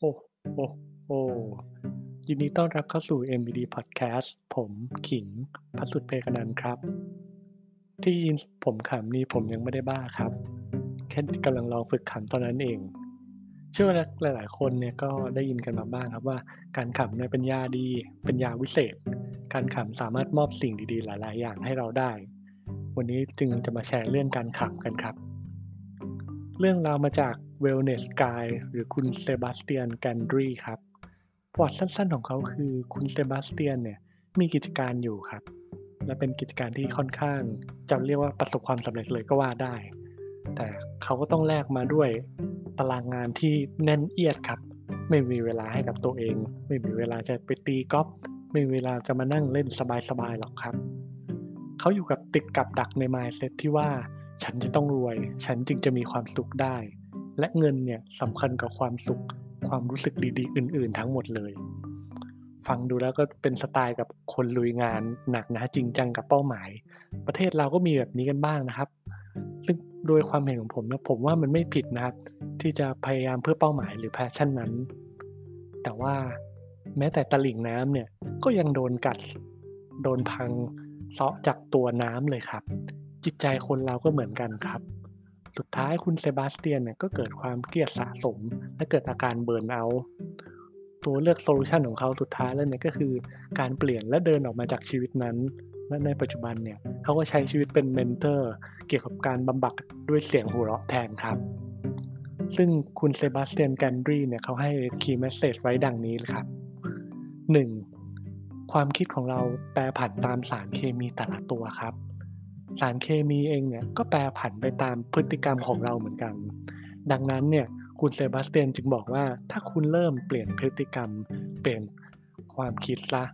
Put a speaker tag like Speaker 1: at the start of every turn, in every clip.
Speaker 1: โอ้โอ้โอ้ยินดีต้อนรับเข้าสู่ MBD Podcast ผมขิงพัสุดเพกนันครับ ที่ยินผมขำนี่ผมยังไม่ได้บ้าครับ แค่กำลังลองฝึกขำตอนนั้นเอง เชื่อว่าหลาย ๆ คนเนี่ยก็ได้ยินกันมาบ้างครับว่า การขำเนี่ยเป็นยาดี เป็นยาวิเศษ การขำสามารถมอบสิ่งดี ๆ หลาย ๆ อย่างให้เราได้ วันนี้จึงจะมาแชร์เรื่องการขำกันครับ เรื่องราวมาจาก Wellness Guy หรือคุณเซบาสเตียนแกนดรีครับประวัติสั้นๆของเขาคือคุณเซบาสเตียนเนี่ยมีกิจการอยู่ครับ และเป็นกิจการที่ค่อนข้างจะเรียกว่าประสบความสำเร็จเลยก็ว่าได้ แต่เขาก็ต้องแลกมาด้วยตารางงานที่แน่นเอียดครับ ไม่มีเวลาให้กับตัวเอง ไม่มีเวลาจะไปตีกอล์ฟไม่มีเวลาจะมานั่งเล่นสบายๆหรอกครับ เขาอยู่กับติดกับดักใน mindset ที่ว่าฉันจะต้องรวย ฉันจึงจะมีความสุขได้ และเงินเนี่ยสำคัญกับความสุขความรู้สึกดีๆ อื่น ๆ ทั้งหมดเลย ฟังดูแล้วก็เป็นสไตล์กับคนลุยงานหนักนะจริงจังกับเป้าหมาย ประเทศเราก็มีแบบนี้กันบ้างนะครับ ซึ่งโดยความเห็นของผมนะผมว่ามันไม่ผิดนะครับ ที่จะพยายามเพื่อเป้าหมายหรือแพชชั่นนั้น แต่ว่าแม้แต่ตลิ่งน้ำเนี่ยก็ยังโดนกัดโดนพังเซาะจากตัวน้ำเลยครับ จิตใจคนเราก็เหมือนกันครับ สุดท้ายคุณเซบาสเตียนเนี่ยก็เกิดความเครียดสะสม และเกิดอาการ burnout ตัวเลือก solution ของเขาสุดท้ายแล้วเนี่ยก็คือการเปลี่ยนและเดินออกมาจากชีวิตนั้นและในปัจจุบันเนี่ยเขาก็ใช้ชีวิตเป็น mentor เกี่ยวกับการบำบัดด้วยเสียงหัวเราะแทนครับ ซึ่งคุณเซบาสเตียนแกนดรีเนี่ยเขาให้ key message ไว้ดังนี้เลยครับ 1. ความคิดของเราแปรผันตามสารเคมีแต่ละตัวครับ สารเคมีเองเนี่ยก็แปรผันไปตามพฤติกรรมของเราเหมือนกัน ดังนั้นเนี่ยคุณเซบาสเตียนจึงบอกว่าถ้าคุณเริ่มเปลี่ยนพฤติกรรม เปลี่ยนความคิดละ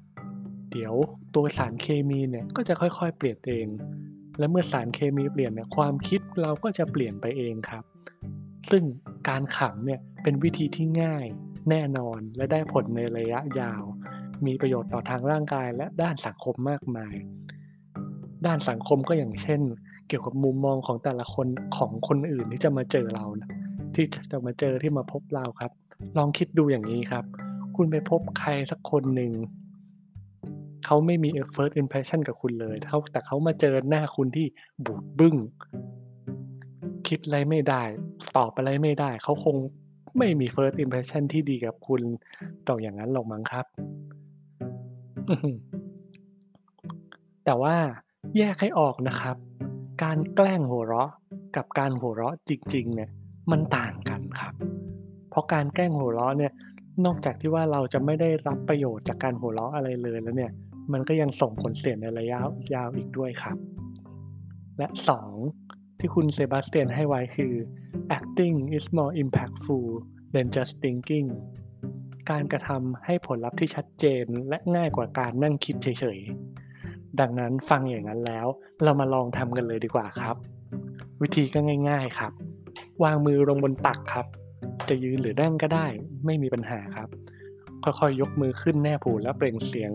Speaker 1: เดี๋ยวตัวสารเคมีเนี่ยก็จะค่อยๆ เปลี่ยนเอง และเมื่อสารเคมีเปลี่ยนเนี่ยความคิดเราก็จะเปลี่ยนไปเองครับ ซึ่งการขำเนี่ยเป็นวิธีที่ง่ายแน่นอนและได้ผลในระยะยาว มีประโยชน์ต่อทางร่างกายและด้านสังคมมากมาย ด้านสังคมก็อย่างเช่น เกี่ยวกับมุมมองของแต่ละคนของคนอื่นที่จะมาเจอเรานะที่จะมาเจอที่มาพบเราครับ ลองคิดดูอย่างนี้ครับ คุณไปพบใครสักคนหนึ่งเขาไม่มี first impression กับคุณเลยเขาแต่เขามาเจอหน้าคุณที่บูดบึ้ง คิดอะไรไม่ได้ ตอบอะไรไม่ได้ เขาคงไม่มี first impression ที่ดีกับคุณต่ออย่างนั้นหรอกมั้งครับ แต่ว่า แยกให้ออกนะครับ การแกล้งหัวเราะกับการหัวเราะจริงๆเนี่ยมันต่างกันครับ เพราะการแกล้งหัวเราะเนี่ยนอกจากที่ว่าเราจะไม่ได้รับประโยชน์จากการหัวเราะอะไรเลยแล้วเนี่ยมันก็ยังส่งผลเสียในระยะยาวอีกด้วยครับ และ 2. ที่คุณเซบาสเตียนให้ไว้คือ acting is more impactful than just thinking การกระทำให้ผลลัพธ์ที่ชัดเจนและง่ายกว่าการนั่งคิดเฉยๆ ดังนั้นฟังอย่างนั้นแล้ว เรามาลองทำกันเลยดีกว่าครับ วิธีก็ง่าย ๆครับ วางมือลงบนตักครับ จะยืนหรือนั่งก็ได้ไม่มีปัญหาครับ ค่อยๆยกมือขึ้นแนบหูและเปล่งเสียง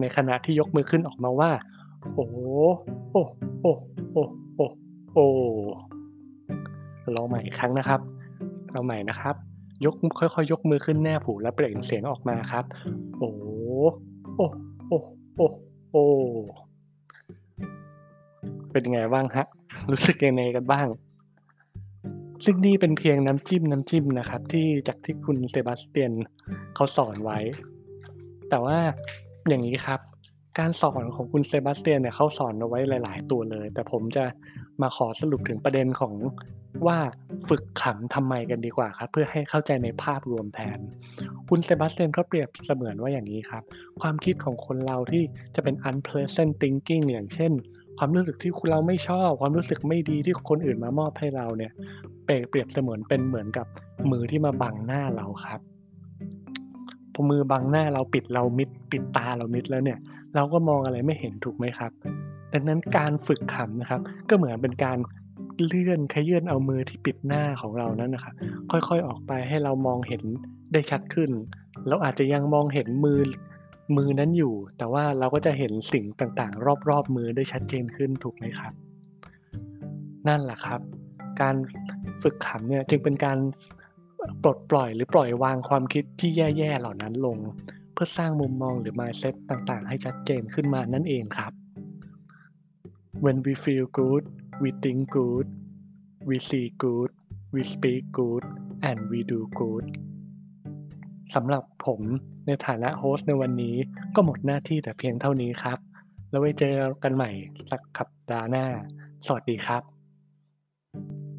Speaker 1: ในขณะที่ยกมือขึ้นออกมาว่า โอ้โอ้โอ้โอ้โอ้โอ้ลองใหม่อีกครั้งนะครับเราใหม่นะครับ ยกค่อยๆยกมือขึ้นแนบหูและเปล่งเสียงออกมาครับ โอ้โอ้โอ้โอ้ โอ้ เป็นไงบ้างฮะ รู้สึกยังไงกันบ้าง ซึ่งนี่เป็นเพียงน้ำจิ้มน้ำจิ้มนะครับ ที่จากที่คุณเซบาสเตียนเขาสอนไว้ แต่ว่าอย่างนี้ครับ การสอนของคุณเซบาสเตียนเนี่ยเขาสอนเอาไว้หลาย ๆ ตัวเลย แต่ผมจะมาขอสรุปถึงประเด็นของว่าฝึกขำทำไมกันดีกว่าครับ เพื่อให้เข้าใจในภาพรวมแทน คุณเซบาสเตียนเขาเปรียบเสมือนว่าอย่างนี้ครับ ความคิดของคนเราที่จะเป็น unpleasant thinking อย่างเช่น ความรู้สึกที่คุณเราไม่ชอบ ความรู้สึกไม่ดีที่คนอื่นมามอบให้เราเนี่ยเปรียบเสมือนเป็นเหมือนกับมือที่มาบังหน้าเราครับ อมือบังหน้าเราปิดเรามิดปิดตาเรามิดแล้วเนี่ย เราก็มองอะไรไม่เห็นถูกไหมครับ ดังนั้นการฝึกขำนะครับ ก็เหมือนเป็นการเลื่อนขยื่นเอามือที่ปิดหน้าของเรานั้นนะครับค่อยๆออกไปให้เรามองเห็นได้ชัดขึ้น เราอาจจะยังมองเห็นมือมือนั้นอยู่ แต่ว่าเราก็จะเห็นสิ่งต่างๆ รอบๆมือได้ชัดเจนขึ้นถูกไหมครับ นั่นแหละครับ การฝึกขำเนี่ยจึงเป็นการ ปลดปล่อยหรือปล่อยวางความคิดที่แย่ ๆ เหล่านั้นลง เพื่อสร้างมุมมองหรือ mindset ต่างๆ ให้ชัดเจนขึ้นมานั่นเองครับ When we feel good we think good we see good we speak good and we do good สำหรับผมในฐานะโฮสต์ในวันนี้ก็หมดหน้าที่แต่เพียงเท่านี้ครับ แล้วไว้เจอกันใหม่สักสัปดาห์หน้า สวัสดีครับ